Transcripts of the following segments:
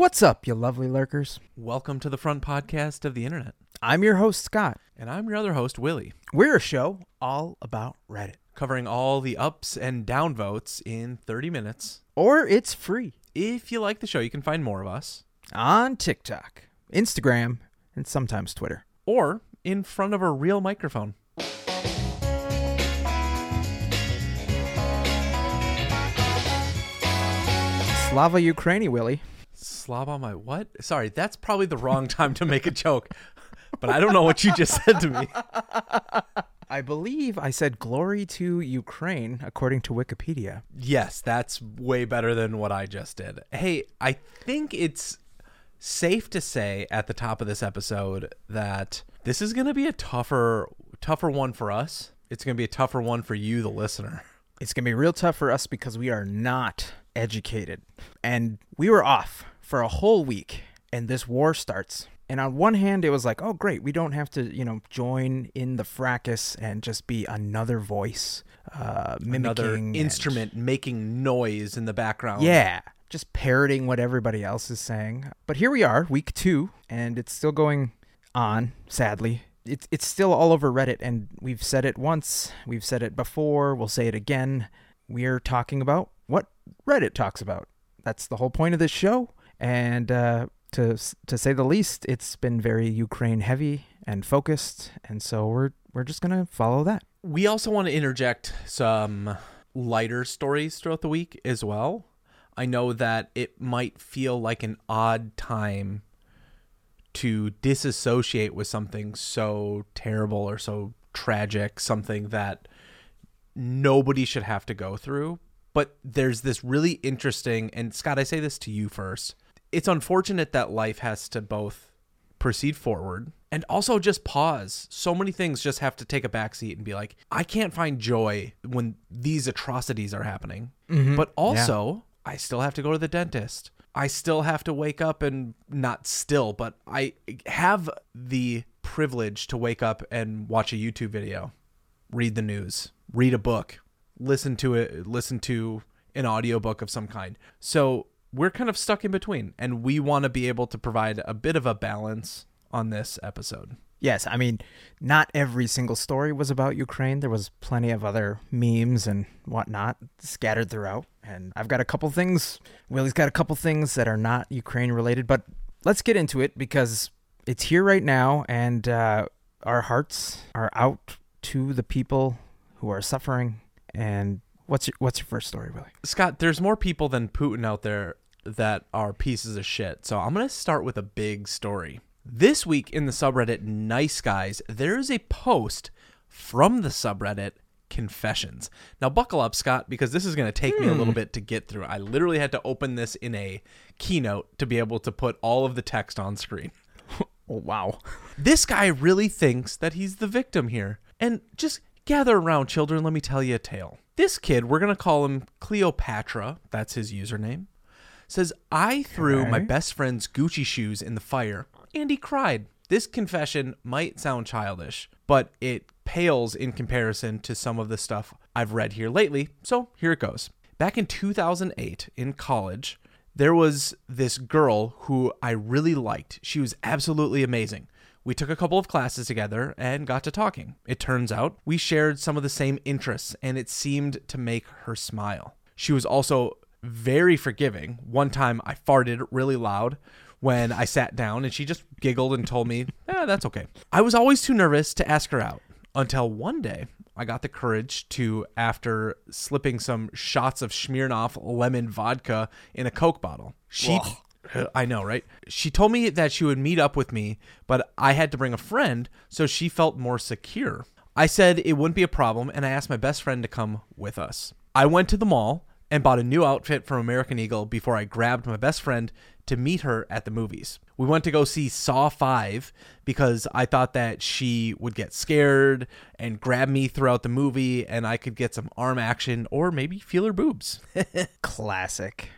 What's up, you lovely lurkers? Welcome to the front podcast of the internet. I'm your host, Scott. And I'm your other host, Willie, We're a show all about Reddit. covering all the ups and down votes in 30 minutes. Or it's free If you like the show, you can find more of us, on TikTok, Instagram, and sometimes Twitter. or in front of a real microphone. Slava Ukraini, Willie. Slava my what? Sorry, that's probably the wrong time to make a joke. But I don't know what you just said to me. I believe I said glory to Ukraine, according to Wikipedia. Yes, that's way better than what I just did. Hey, I think it's safe to say at the top of this episode that this is going to be a tougher tougher one for us. It's going to be a tougher one for you the listener. It's going to be real tough for us because we are not educated. And we were off for a whole week, and this war starts. And on one hand, it was like, oh, great, we don't have to, you know, join in the fracas and just be another voice, uh, mimicking Another and- instrument making noise in the background. Yeah, just parroting what everybody else is saying. But here we are, week two, and it's still going on, sadly. It's, it's still all over Reddit, and we've said it once, we've said it before, we'll say it again. We're talking about what Reddit talks about. That's the whole point of this show. And uh, to, to say the least, it's been very Ukraine heavy and focused, and so we're, we're just to follow that. We also want to interject some lighter stories throughout the week as well. I know that it might feel like an odd time to disassociate with something so terrible or so tragic, something that nobody should have to go through. But there's this really interesting, and Scott, I say this to you first. It's unfortunate that life has to both proceed forward and also just pause. So many things just have to take a backseat and be like, I can't find joy when these atrocities are happening. Mm-hmm. But also, I still have to go to the dentist. I still have to wake up and not still, but I have the privilege to wake up and watch a YouTube video, read the news, read a book, listen to it, listen to an audiobook of some kind. So we're kind of stuck in between, and we want to be able to provide a bit of a balance on this episode. Yes, I mean, not every single story was about Ukraine. There was plenty of other memes and whatnot scattered throughout. And I've got a couple things. Willie's got a couple things that are not Ukraine related, but let's get into it because it's here right now, and uh, our hearts are out to the people who are suffering. And what's your, what's your first story, Willie? Scott, there's more people than Putin out there that are pieces of shit. So I'm going to start with a big story. This week in the subreddit Nice Guys, there is a post from the subreddit Confessions. Now, buckle up, Scott, because this is going to take me a little hmm. bit to get through. I literally had to open this in a keynote to be able to put all of the text on screen. Oh, wow. This guy really thinks that he's the victim here. And just gather around, children. Let me tell you a tale. This kid, we're going to call him Cleopatra. That's his username. Says, I threw my best friend's Gucci shoes in the fire and he cried. This confession might sound childish, but it pales in comparison to some of the stuff I've read here lately. So here it goes. Back in 2008 in college, there was this girl who I really liked. She was absolutely amazing. We took a couple of classes together and got to talking. It turns out we shared some of the same interests and it seemed to make her smile. She was also very forgiving. One time I farted really loud when I sat down and she just giggled and told me, eh, that's okay. I was always too nervous to ask her out until one day I got the courage to, after slipping some shots of Smirnoff lemon vodka in a Coke bottle. She. I know, right? She told me that she would meet up with me, but I had to bring a friend, so she felt more secure. I said it wouldn't be a problem, and I asked my best friend to come with us. I went to the mall and bought a new outfit from American Eagle before I grabbed my best friend to meet her at the movies. We went to go see Saw 5 because I thought that she would get scared and grab me throughout the movie and I could get some arm action or maybe feel her boobs. Classic.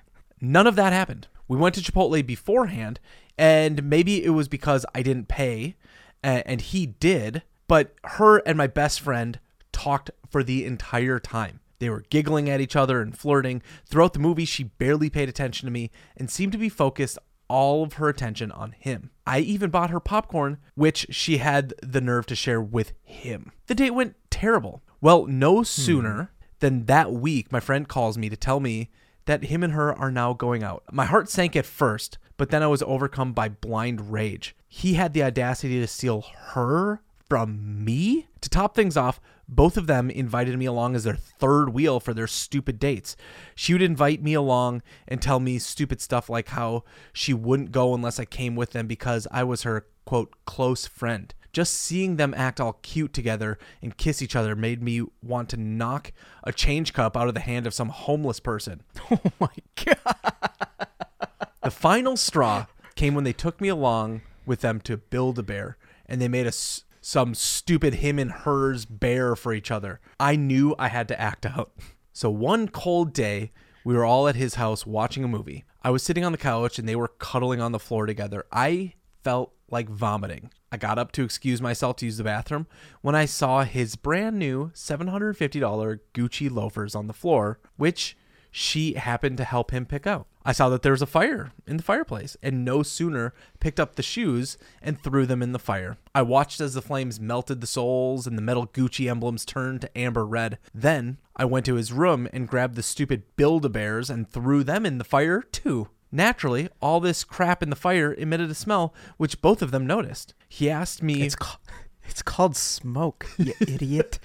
None of that happened. We went to Chipotle beforehand, and maybe it was because I didn't pay, a- and he did, but her and my best friend talked for the entire time. They were giggling at each other and flirting. Throughout the movie, she barely paid attention to me and seemed to be focused all of her attention on him. I even bought her popcorn, which she had the nerve to share with him. The date went terrible. Well, no hmm. sooner than that week, my friend calls me to tell me that him and her are now going out. My heart sank at first, but then I was overcome by blind rage. He had the audacity to steal her from me? To top things off, both of them invited me along as their third wheel for their stupid dates. She would invite me along and tell me stupid stuff like how she wouldn't go unless I came with them because I was her quote close friend. Just seeing them act all cute together and kiss each other made me want to knock a change cup out of the hand of some homeless person. Oh my god. The final straw came when they took me along with them to Build a Bear, and they made us some stupid him and hers bear for each other. I knew I had to act out. So one cold day, we were all at his house watching a movie. I was sitting on the couch and they were cuddling on the floor together. I felt like vomiting. I got up to excuse myself to use the bathroom when I saw his brand new $750 Gucci loafers on the floor, which she happened to help him pick out. I saw that there was a fire in the fireplace and no sooner picked up the shoes and threw them in the fire. I watched as the flames melted the soles and the metal Gucci emblems turned to amber red. Then I went to his room and grabbed the stupid Build a Bears and threw them in the fire too. Naturally, all this crap in the fire emitted a smell which both of them noticed. He asked me It's called it's called smoke, you idiot.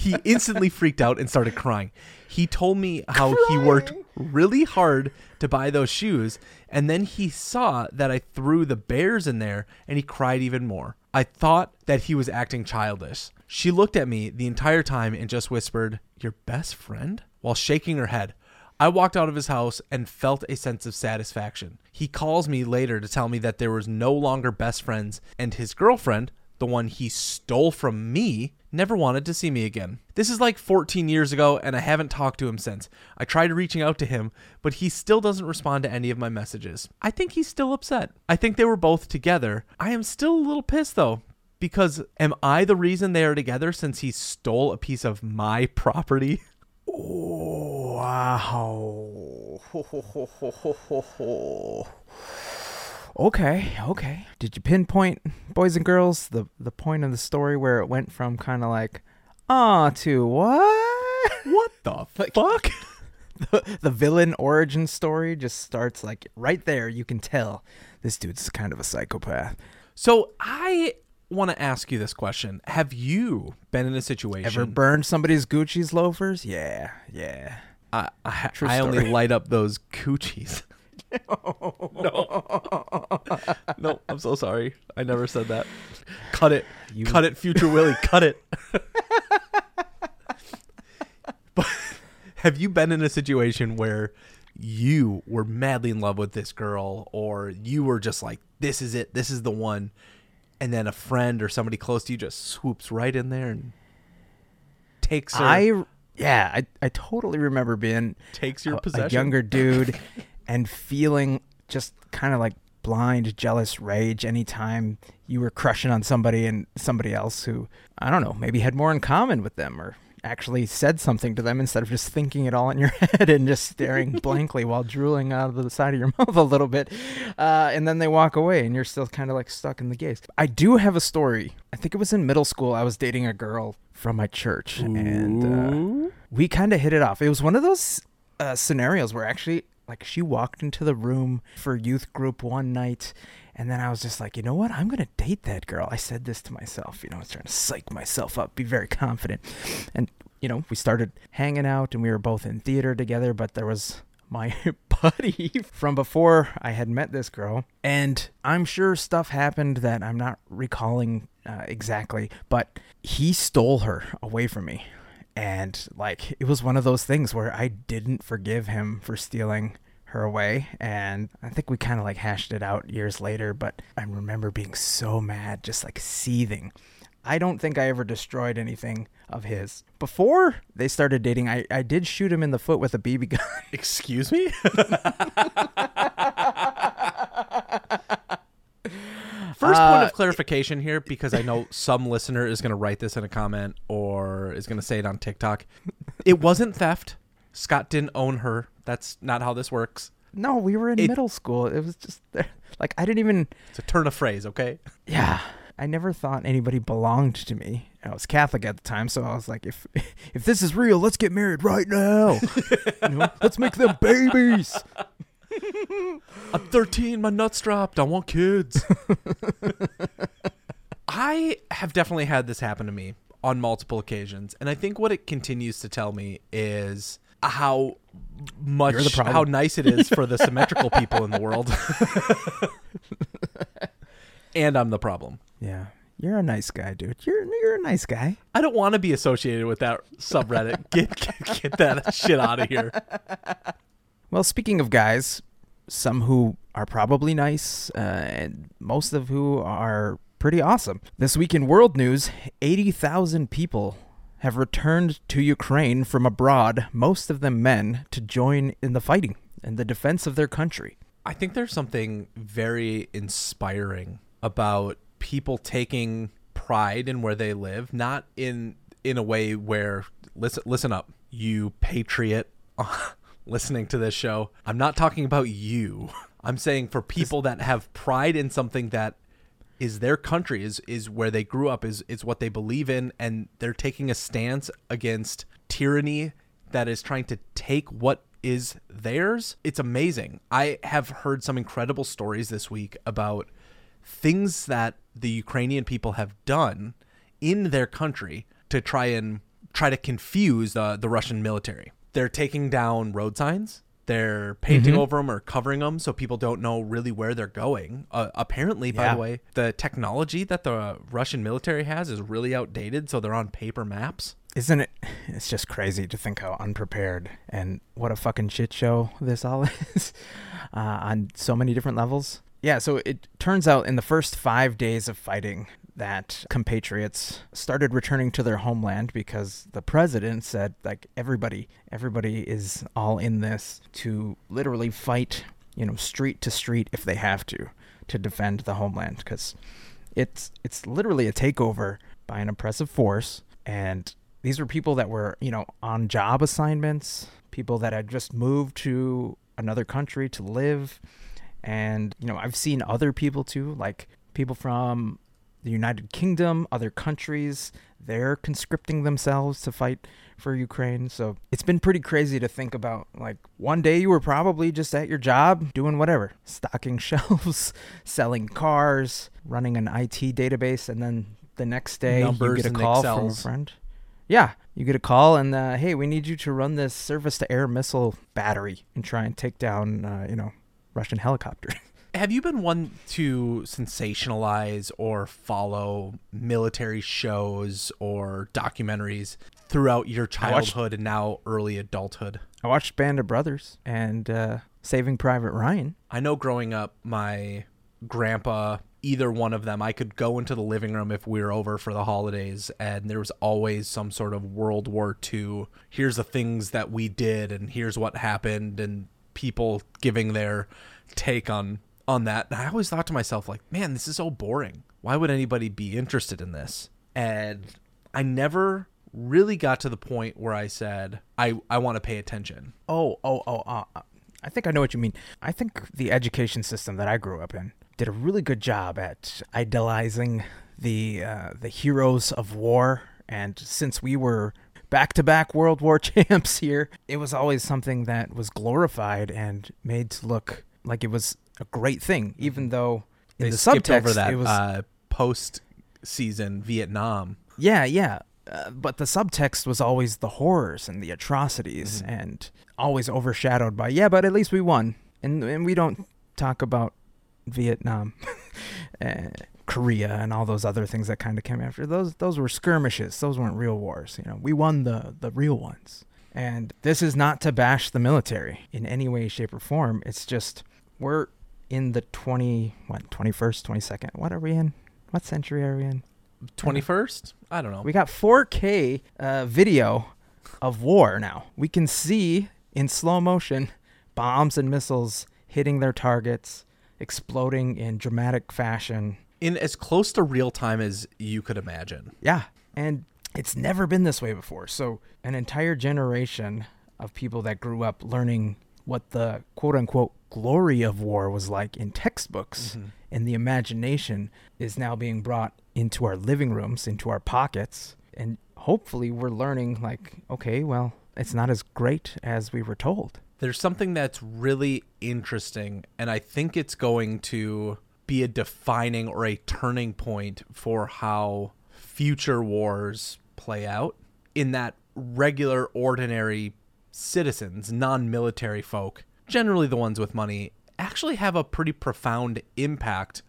he instantly freaked out and started crying. He told me how he worked really hard to buy those shoes, and then he saw that I threw the bears in there and he cried even more. I thought that he was acting childish. She looked at me the entire time and just whispered, Your best friend? while shaking her head. I walked out of his house and felt a sense of satisfaction. He calls me later to tell me that there was no longer best friends and his girlfriend, the one he stole from me, never wanted to see me again. This is like 14 years ago, and I haven't talked to him since. I tried reaching out to him, but he still doesn't respond to any of my messages. I think he's still upset. I think they were both together. I am still a little pissed though. Because am I the reason they are together since he stole a piece of my property? Wow. Okay, okay. Did you pinpoint, boys and girls, the the point of the story where it went from kind of like, ah, to what? What the fuck? the, the villain origin story just starts like right there. You can tell this dude's kind of a psychopath. So I want to ask you this question: Have you been in a situation? Ever burned somebody's Gucci's loafers? Yeah, yeah. I, I, I only light up those coochies. no, no, I'm so sorry. I never said that. Cut it. You- Cut it, future Willie. Cut it. but have you been in a situation where you were madly in love with this girl, or you were just like, "This is it. This is the one," and then a friend or somebody close to you just swoops right in there and takes her, I yeah, I I totally remember being takes your a, possession. a younger dude and feeling just kind of like blind jealous rage anytime you were crushing on somebody and somebody else who I don't know maybe had more in common with them or actually said something to them instead of just thinking it all in your head and just staring blankly while drooling out of the side of your mouth a little bit. Uh, and then they walk away and you're still kind of like stuck in the gaze. I do have a story. I think it was in middle school. I was dating a girl from my church and uh, we kind of hit it off. It was one of those uh, scenarios where actually, like, she walked into the room for youth group one night, and then I was just like, you know what? I'm gonna date that girl. I said this to myself. You know, I was trying to psych myself up, be very confident, and you know, we started hanging out, and we were both in theater together. But there was my buddy from before I had met this girl, and I'm sure stuff happened that I'm not recalling uh, exactly, but he stole her away from me. And like it was one of those things where I didn't forgive him for stealing her away and I think we kind of like hashed it out years later, but I remember being so mad, just like seething. I don't think I ever destroyed anything of his. Before they started dating, I, I did shoot him in the foot with a BB gun. Excuse me? First point Uh, of clarification here, because I know some listener is going to write this in a comment or is going to say it on TikTok. It wasn't theft. Scott didn't own her. That's not how this works. No, we were in It- middle school. It was just like I didn't even. It's a turn of phrase, okay? Yeah, I never thought anybody belonged to me. I was Catholic at the time, so I was like, if if this is real, let's get married right now. You know, let's make them babies. I'm 13, my nuts dropped. I want kids. I have definitely had this happen to me on multiple occasions, and I think what it continues to tell me is how much how nice it is for the symmetrical people in the world. and I'm the problem. Yeah, you're a nice guy, dude. You're you're a nice guy. I don't want to be associated with that subreddit. Get get, get that shit out of here. Well, speaking of guys, some who are probably nice, uh, and most of who are pretty awesome. This week in world news, 80,000 people have returned to Ukraine from abroad, most of them men, to join in the fighting and the defense of their country. I think there's something very inspiring about people taking pride in where they live, not in in a way where listen listen up, you patriot listening to this show. I'm not talking about you. I'm saying for people that have pride in something that is their country is is where they grew up is is what they believe in and they're taking a stance against tyranny that is trying to take what is theirs. It's amazing. I have heard some incredible stories this week about things that the ukrainian people have done in their country to try and try to confuse uh, the russian military. They're taking down road signs they're painting over them or covering them so people don't know really where they're going. Uh, apparently, by Yeah. the way, the technology that the Russian military has is really outdated, so they're on paper maps. Isn't it? It's just crazy to think how unprepared and what a fucking shit show this all is uh, on so many different levels. Yeah, so it turns out in the first five days of fighting that compatriots started returning to their homeland because the president said like everybody everybody is all in this to literally fight you know street to street if they have to to defend the homeland. Because it's it's literally a takeover by an oppressive force. And these were people that were you know on job assignments people that had just moved to another country to live. And you know i've seen other people too like people from the united kingdom other countries they're conscripting themselves to fight for ukraine. So it's been pretty crazy to think about like one day you were probably just at your job doing whatever stocking shelves selling cars running an it database and then the next day Numbers you get a call from a friend. Yeah, you get a call and uh, hey, we need you to run this surface-to-air missile battery and try and take down, uh, you know, Russian helicopter. Have you been one to sensationalize or follow military shows or documentaries throughout your I watched- childhood and now early adulthood? I watched Band of Brothers and uh, Saving Private Ryan. I know growing up, my grandpa, either one of them, I could go into the living room if we were over for the holidays, and there was always some sort of World War II. Here's the things that we did, and here's what happened, and people giving their take on on that. And I always thought to myself, like, man, this is so boring. Why would anybody be interested in this? And I never really got to the point where I said, I, I want to pay attention. Oh, oh, oh, uh, uh, I think I know what you mean. I think the education system that I grew up in did a really good job at idolizing the uh, the heroes of war. And since we were back-to-back World War champs here, it was always something that was glorified and made to look like it was a great thing, even though in they the skipped subtext over that it was uh, post season Vietnam. yeah, yeah. Uh, but the subtext was always the horrors and the atrocities Mm-hmm. and always overshadowed by, yeah, but at least we won. And, and we don't talk about Vietnam, uh, Korea, and all those other things that kind of came after. Those those were skirmishes. Those weren't real wars. You know, we won the, the real ones. And this is not to bash the military in any way, shape, or form. It's just we're in the 20, what, 21st, 22nd. What are we in? What century are we in? 21st? I don't know. We got 4K uh, video of war now. We can see in slow motion bombs and missiles hitting their targets, exploding in dramatic fashion. in as close to real time as you could imagine. Yeah. And it's never been this way before. So, an entire generation of people that grew up learning what the quote unquote glory of war was like in textbooks. Mm-hmm. And the imagination is now being brought into our living rooms, into our pockets. And hopefully we're learning, like, okay, well, it's not as great as we were told. There's something that's really interesting, and I think it's going to be a defining or a turning point for how future wars play out. In that regular, ordinary citizens, non military folk, generally the ones with money, actually have a pretty profound impact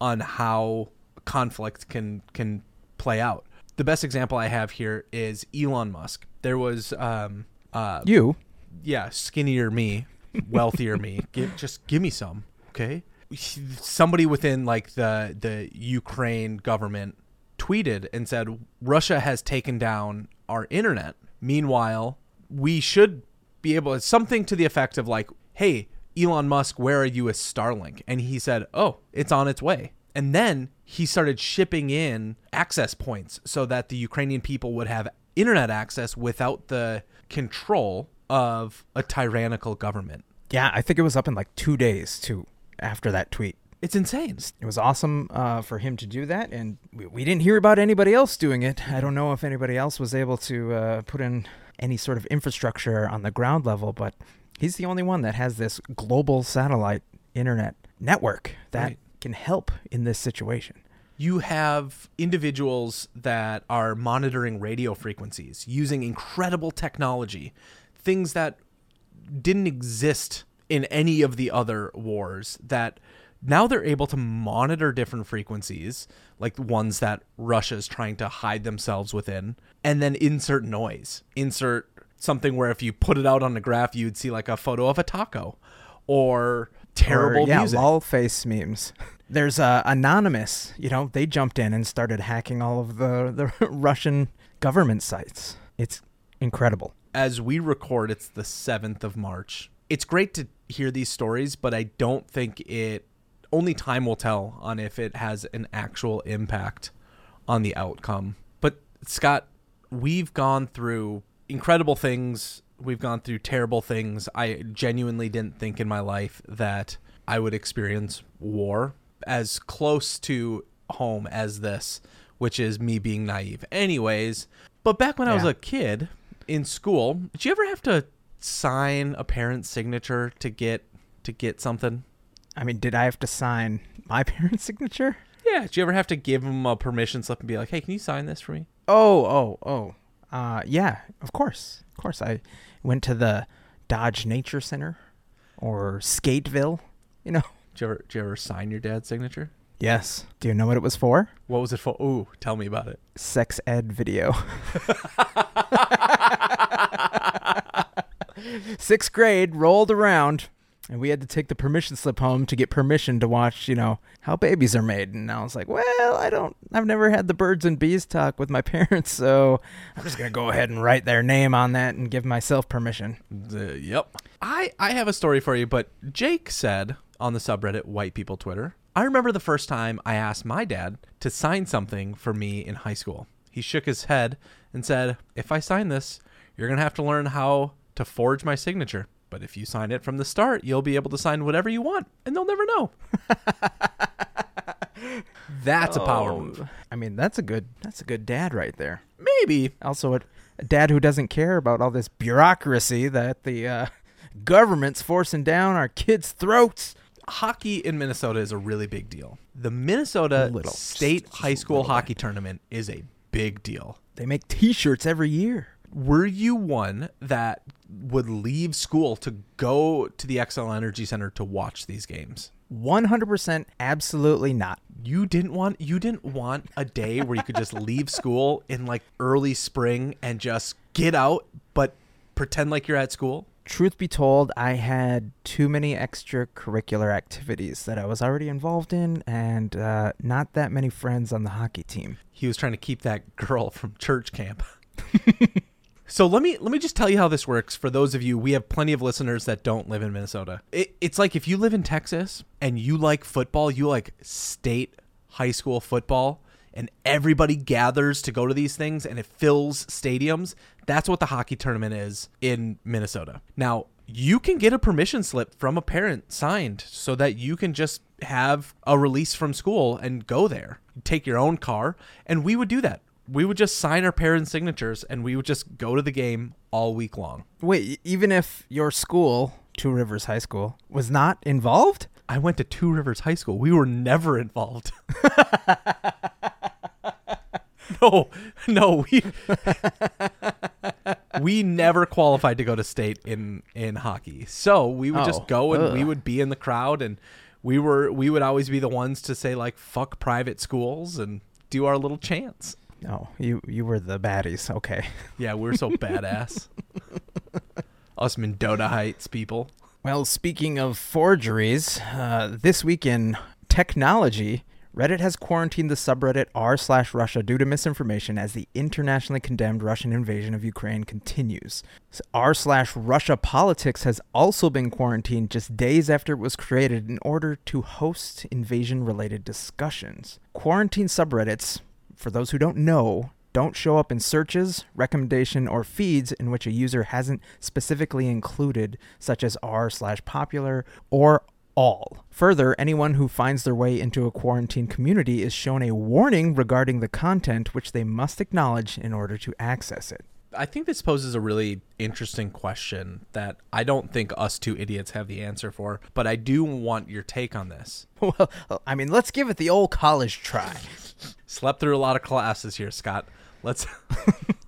on how conflict can can play out. The best example I have here is Elon Musk. There was um uh You, yeah, skinnier me, wealthier me. Give, just give me some, okay? Somebody within like the the Ukraine government tweeted and said Russia has taken down our internet. Meanwhile, we should be able something to the effect of like, "Hey, Elon Musk, where are you with Starlink?" And he said, "Oh, it's on its way." And then he started shipping in access points so that the Ukrainian people would have internet access without the control of a tyrannical government. yeah, I think it was up in like two days too after that tweet. It's insane. It was awesome uh, for him to do that, and we, we didn't hear about anybody else doing it. I don't know if anybody else was able to uh, put in any sort of infrastructure on the ground level, but he's the only one that has this global satellite internet network that Right. can help in this situation. You have individuals that are monitoring radio frequencies using incredible technology, things that didn't exist in any of the other wars that now they're able to monitor different frequencies like the ones that Russia's trying to hide themselves within and then insert noise insert something where if you put it out on a graph you'd see like a photo of a taco or terrible or, yeah, music lol face memes. There's uh, anonymous. You know, they jumped in and started hacking all of the the Russian government sites. It's incredible. as we record, it's the 7th of March. It's great to hear these stories, but I don't think it, only time will tell on if it has an actual impact on the outcome. But Scott, we've gone through incredible things. We've gone through terrible things. I genuinely didn't think in my life that I would experience war as close to home as this, which is me being naive. Anyways, but back when I was a kid in school, did you ever have to sign a parent's signature to get to get something? I mean, did I have to sign my parents' signature? Yeah, did you ever have to give them a permission slip and be like, "Hey, can you sign this for me?" Oh, oh, oh. Uh, yeah, of course, of course. I went to the Dodge Nature Center or Skateville. You know. Did you ever, did you ever sign your dad's signature? Yes. Do you know what it was for? What was it for? Ooh, tell me about it. Sex ed video. Sixth grade rolled around, and we had to take the permission slip home to get permission to watch, you know, how babies are made. And I was like, well, I don't, I've never had the birds and bees talk with my parents, so I'm just gonna go ahead and write their name on that and give myself permission. The- yep. I I have a story for you, but Jake said on the subreddit White People Twitter, I remember the first time I asked my dad to sign something for me in high school. He shook his head and said, "If I sign this, you're going to have to learn how to forge my signature. But if you sign it from the start, you'll be able to sign whatever you want, and they'll never know." That's a power Oh, move. I mean, that's a good, that's a good dad right there. Maybe. Also, a, a dad who doesn't care about all this bureaucracy that the uh, government's forcing down our kids' throats. hockey in Minnesota is a really big deal. The Minnesota Little. State Just- High just School Hockey Tournament is a big deal. They make T-shirts every year. Were you one that would leave school to go to the Xcel Energy Center to watch these games? One hundred percent, absolutely not. You didn't want you didn't want a day where you could just leave school in like early spring and just get out but pretend like you're at school? Truth be told, I had too many extracurricular activities that I was already involved in, and uh, not that many friends on the hockey team. he was trying to keep that girl from church camp. so let me let me just tell you how this works for those of you we have plenty of listeners that don't live in Minnesota. It, it's like if you live in Texas and you like football, you like state high school football and everybody gathers to go to these things and it fills stadiums. That's what the hockey tournament is in Minnesota. Now, you can get a permission slip from a parent signed so that you can just have a release from school and go there. Take your own car, and we would do that. We would just sign our parents' signatures and we would just go to the game all week long. Wait, even if your school, Two Rivers High School, was not involved? I went to Two Rivers High School. We were never involved. no, no, we we never qualified to go to state in in hockey. So we would Oh, just go and we would be in the crowd and we were we would always be the ones to say like fuck private schools and do our little chants. No, you you were the baddies. Okay. Yeah, we're so badass. Us Mendota Heights people. Well, speaking of forgeries, uh, this week in technology, Reddit has quarantined the subreddit r slash Russia due to misinformation as the internationally condemned Russian invasion of Ukraine continues. R slash Russia politics has also been quarantined just days after it was created in order to host invasion related discussions. Quarantine subreddits, for those who don't know, don't show up in searches, recommendation, or feeds in which a user hasn't specifically included, such as r slash popular or all. Further, anyone who finds their way into a quarantine community is shown a warning regarding the content which they must acknowledge in order to access it. I think this poses a really interesting question that I don't think us two idiots have the answer for, but I do want your take on this. Well, I mean, let's give it the old college try. Slept through a lot of classes here, Scott. Let's.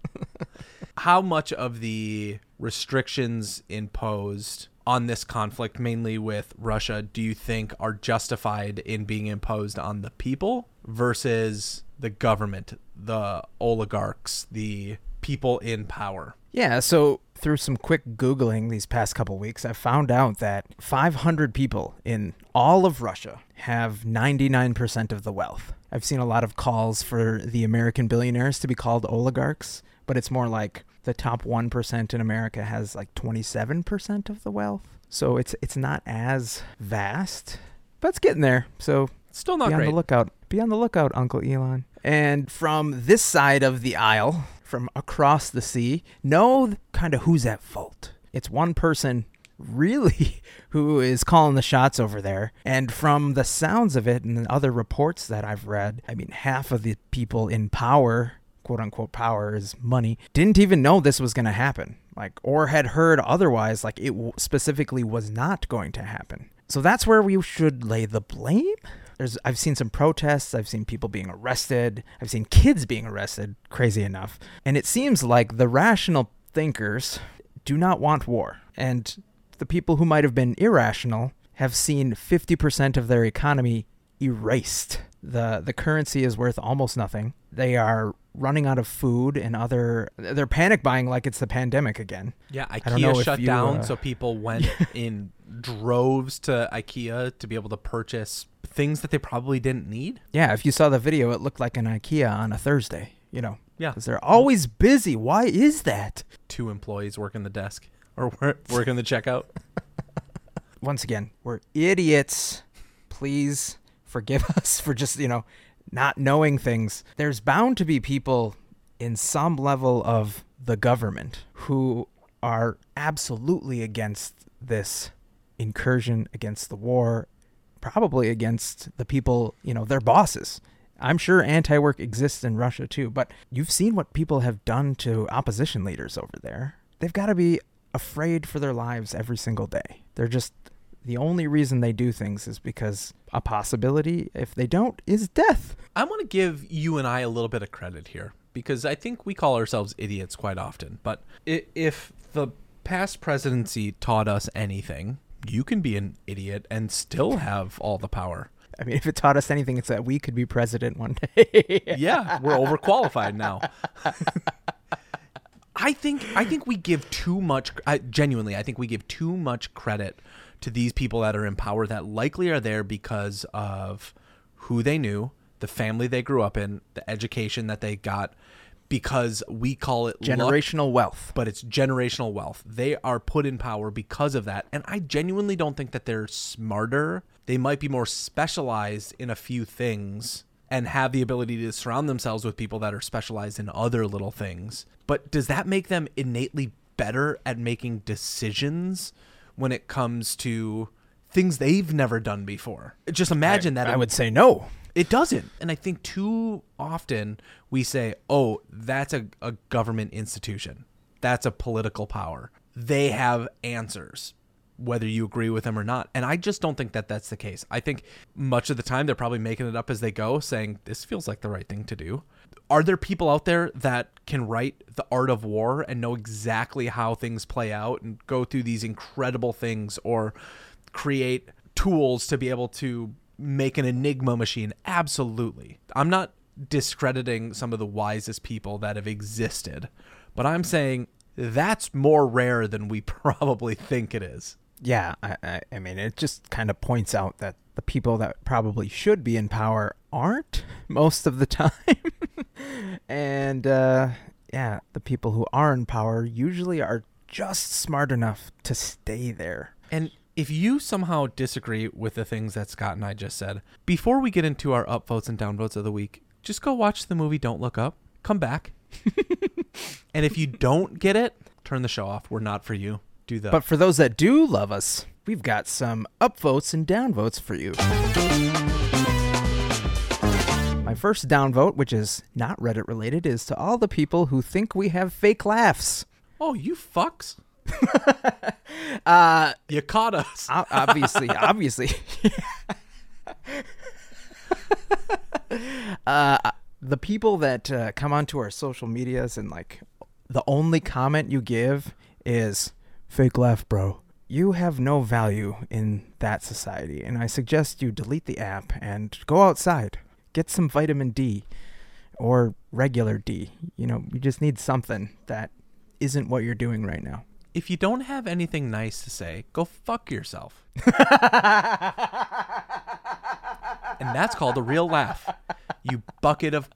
How much of the restrictions imposed on this conflict, mainly with Russia, do you think are justified in being imposed on the people versus the government, the oligarchs, the people in power? Yeah, so through some quick Googling these past couple weeks, I found out that 500 people in all of Russia have 99% of the wealth. I've seen a lot of calls for the American billionaires to be called oligarchs, but it's more like the top 1% in America has like 27% of the wealth. So it's it's not as vast, but it's getting there. So Still not be on great. the lookout. Be on the lookout, Uncle Elon. And from this side of the aisle, from across the sea, know kind of who's at fault. It's one person really who is calling the shots over there. And from the sounds of it and other reports that I've read, I mean, half of the people in power, quote unquote power is money, didn't even know this was going to happen. Like, or had heard otherwise, like it specifically was not going to happen. So that's where we should lay the blame. There's, I've seen some protests. I've seen people being arrested. I've seen kids being arrested, crazy enough. And it seems like the rational thinkers do not want war. And the people who might have been irrational have seen 50% of their economy erased. The, the currency is worth almost nothing. They are running out of food and other. They're panic buying like it's the pandemic again. Yeah, IKEA shut you, down, uh, so people went in droves to IKEA to be able to purchase things that they probably didn't need. Yeah, if you saw the video, it looked like an IKEA on a Thursday, you know. Yeah. Because they're always busy. Why is that? Two employees working the desk or working the checkout. Once again, we're idiots. Please forgive us for just, you know, not knowing things. There's bound to be people in some level of the government who are absolutely against this incursion, against the war, probably against the people, you know, their bosses. I'm sure anti work exists in Russia too, but you've seen what people have done to opposition leaders over there. They've got to be afraid for their lives every single day. They're just the only reason they do things is because a possibility, if they don't, is death. I want to give you and I a little bit of credit here because I think we call ourselves idiots quite often. But if the past presidency taught us anything, you can be an idiot and still have all the power. I mean, if it taught us anything, it's that we could be president one day. Yeah, we're overqualified now. I think I think we give too much. I, genuinely, I think we give too much credit to these people that are in power that likely are there because of who they knew, the family they grew up in, the education that they got. Because we call it luck, Generational wealth. but it's generational wealth. They are put in power because of that. And I genuinely don't think that they're smarter. They might be more specialized in a few things and have the ability to surround themselves with people that are specialized in other little things. But does that make them innately better at making decisions when it comes to things they've never done before. Just imagine that I it- would say no. it doesn't. And I think too often we say, oh, that's a, a government institution. That's a political power. They have answers, whether you agree with them or not. And I just don't think that that's the case. I think much of the time they're probably making it up as they go, saying, this feels like the right thing to do. Are there people out there that can write the art of war and know exactly how things play out and go through these incredible things or create tools to be able to make an enigma machine? Absolutely. I'm not discrediting some of the wisest people that have existed but i'm saying that's more rare than we probably think it is. Yeah, I, I, I mean, it just kind of points out that the people that probably should be in power aren't most of the time. and, uh, yeah, the people who are in power usually are just smart enough to stay there. and if you somehow disagree with the things that scott and i just said before we get into our upvotes and downvotes of the week just go watch the movie don't look up come back and if you don't get it turn the show off we're not for you do the But for those that do love us, we've got some upvotes and downvotes for you. My first downvote, which is not Reddit related, is to all the people who think we have fake laughs. Oh, you fucks. Uh, You caught us. obviously, obviously. uh, the people that uh, come onto our social medias and like the only comment you give is fake laugh, bro. You have no value in that society, and I suggest you delete the app and go outside. Get some vitamin D or regular D. You know, you just need something that isn't what you're doing right now. If you don't have anything nice to say, go fuck yourself. and that's called a real laugh. You bucket of.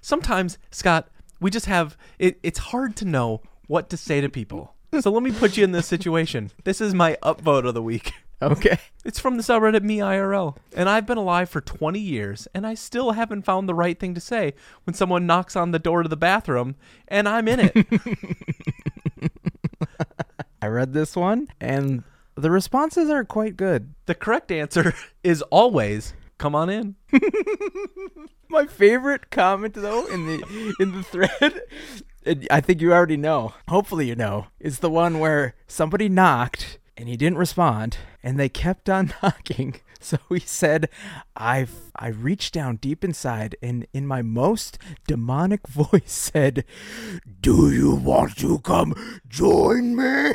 Sometimes, Scott, we just have. It, it's hard to know what to say to people. So let me put you in this situation. This is my upvote of the week. Okay. It's from the subreddit Me IRL. And I've been alive for 20 years, and I still haven't found the right thing to say when someone knocks on the door to the bathroom and I'm in it. I read this one, and the responses are quite good. the correct answer is always come on in. My favorite comment, though, in the in the thread, I think you already know. Hopefully, you know, is the one where somebody knocked and he didn't respond, and they kept on knocking. So he said, "I I reached down deep inside, and in my most demonic voice said, "Do you want to come join me?"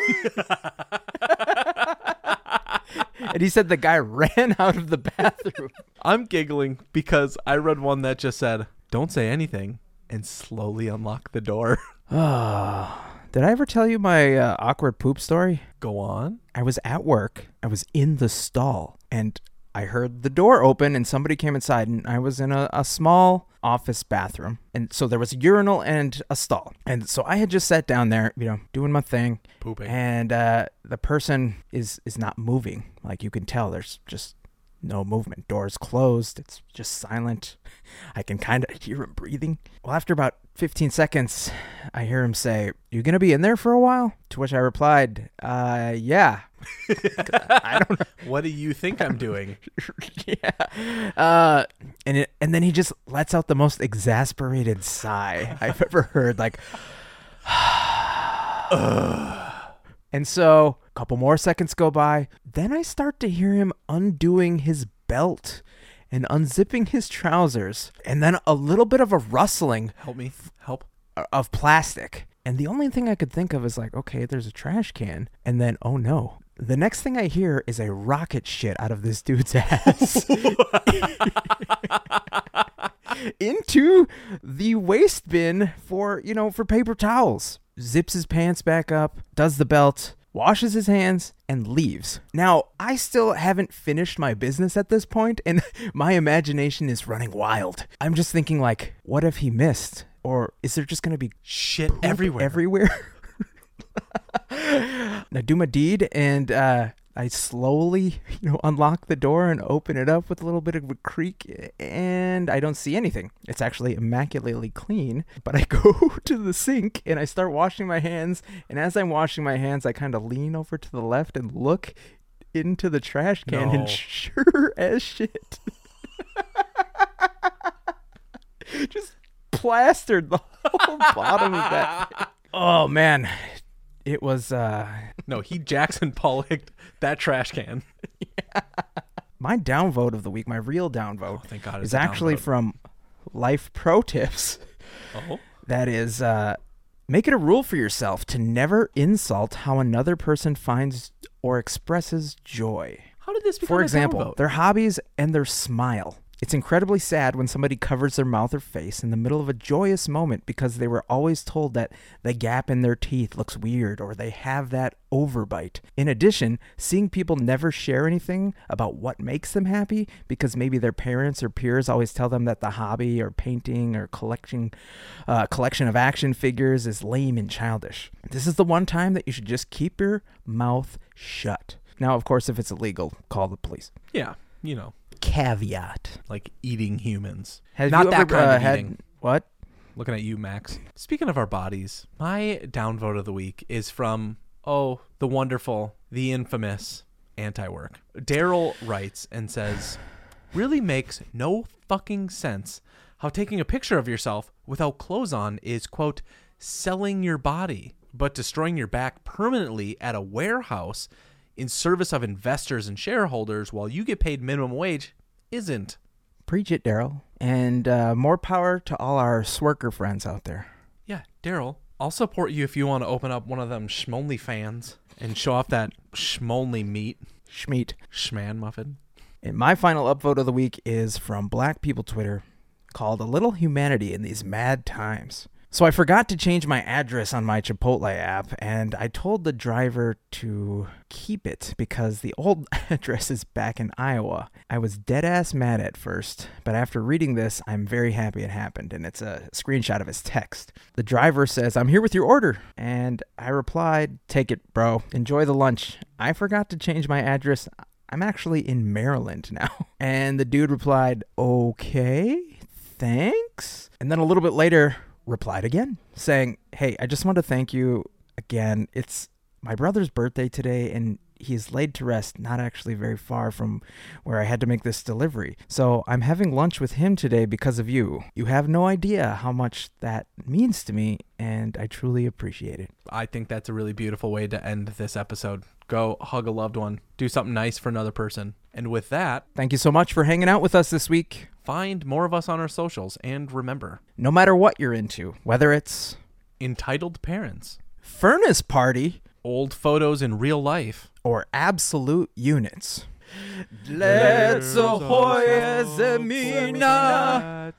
and he said the guy ran out of the bathroom. I'm giggling because I read one that just said, don't say anything and slowly unlock the door. Ah, did I ever tell you my uh, awkward poop story? Go on. I was at work. I was in the stall, and I heard the door open, and somebody came inside, and I was in a, a small office bathroom, and so there was a urinal and a stall, and so I had just sat down there, you know, doing my thing, Pooping. and uh, the person is is not moving. Like you can tell, there's just no movement. Doors closed. It's just silent. I can kind of hear him breathing. Well, after about 15 seconds, I hear him say, "You gonna be in there for a while?" To which I replied, "Uh, yeah." I don't know. What do you think I'm doing? yeah. Uh, and it, and then he just lets out the most exasperated sigh I've ever heard. Like, and so couple more seconds go by. Then I start to hear him undoing his belt and unzipping his trousers, and then a little bit of a rustling Help me. Help. of plastic. And the only thing I could think of is like, okay, there's a trash can. And then, oh no. The next thing I hear is a rocket shit out of this dude's ass into the waste bin for, you know, for paper towels. Zips his pants back up, does the belt, washes his hands, and leaves. Now, I still haven't finished my business at this point, and my imagination is running wild. I'm just thinking, like, what if he missed? Or is there just going to be Shit everywhere. Everywhere. now do my deed, and uh, I slowly, you know, unlock the door and open it up with a little bit of a creak, and I don't see anything. It's actually immaculately clean. But I go to the sink and I start washing my hands. And as I'm washing my hands, I kind of lean over to the left and look into the trash can, No. and sure as shit, just plastered the whole bottom of that. thing. Oh man, it was. uh No, he Jackson Pollock that trash can. My downvote of the week, my real downvote, Oh, thank God. is actually downvote. from Life Pro Tips. Oh, That is, uh, make it a rule for yourself to never insult how another person finds or expresses joy. how did this become For example, downvote? their hobbies and their smile. It's incredibly sad when somebody covers their mouth or face in the middle of a joyous moment because they were always told that the gap in their teeth looks weird or they have that overbite. In addition, seeing people never share anything about what makes them happy because maybe their parents or peers always tell them that the hobby or painting or collecting uh, collection of action figures is lame and childish. This is the one time that you should just keep your mouth shut. Now, of course, if it's illegal, call the police yeah, you know, caveat. like eating humans. Have Not you that ever kind uh, of had eating. what? Looking at you, Max. Speaking of our bodies, my downvote of the week is from oh, the wonderful, the infamous anti-work. Daryl writes and says, "Really makes no fucking sense how taking a picture of yourself without clothes on is quote selling your body, but destroying your back permanently at a warehouse in service of investors and shareholders while you get paid minimum wage isn't." Preach it, Daryl. And uh, more power to all our swerker friends out there. Yeah, Daryl, I'll support you if you want to open up one of them schmonly fans and show off that schmonly meat Schmeat. schman muffin. And my final upvote of the week is from Black People Twitter called A Little Humanity in These Mad Times. So I forgot to change my address on my Chipotle app, and I told the driver to keep it because the old address is back in Iowa. I was dead ass mad at first, but after reading this, I'm very happy it happened, and it's a screenshot of his text. The driver says, I'm here with your order, and I replied, Take it, bro. Enjoy the lunch. I forgot to change my address. I'm actually in Maryland now. And the dude replied, Okay, thanks. And then a little bit later, replied again, saying, Hey, I just want to thank you again. It's my brother's birthday today, and he's laid to rest not actually very far from where I had to make this delivery. So I'm having lunch with him today because of you. You have no idea how much that means to me, and I truly appreciate it. I think that's a really beautiful way to end this episode. Go hug a loved one, do something nice for another person. And with that, Thank you so much for hanging out with us this week. find more of us on our socials and remember, No matter what you're into, whether it's entitled parents, furnace party old photos in real life. Or absolute units. Let's a.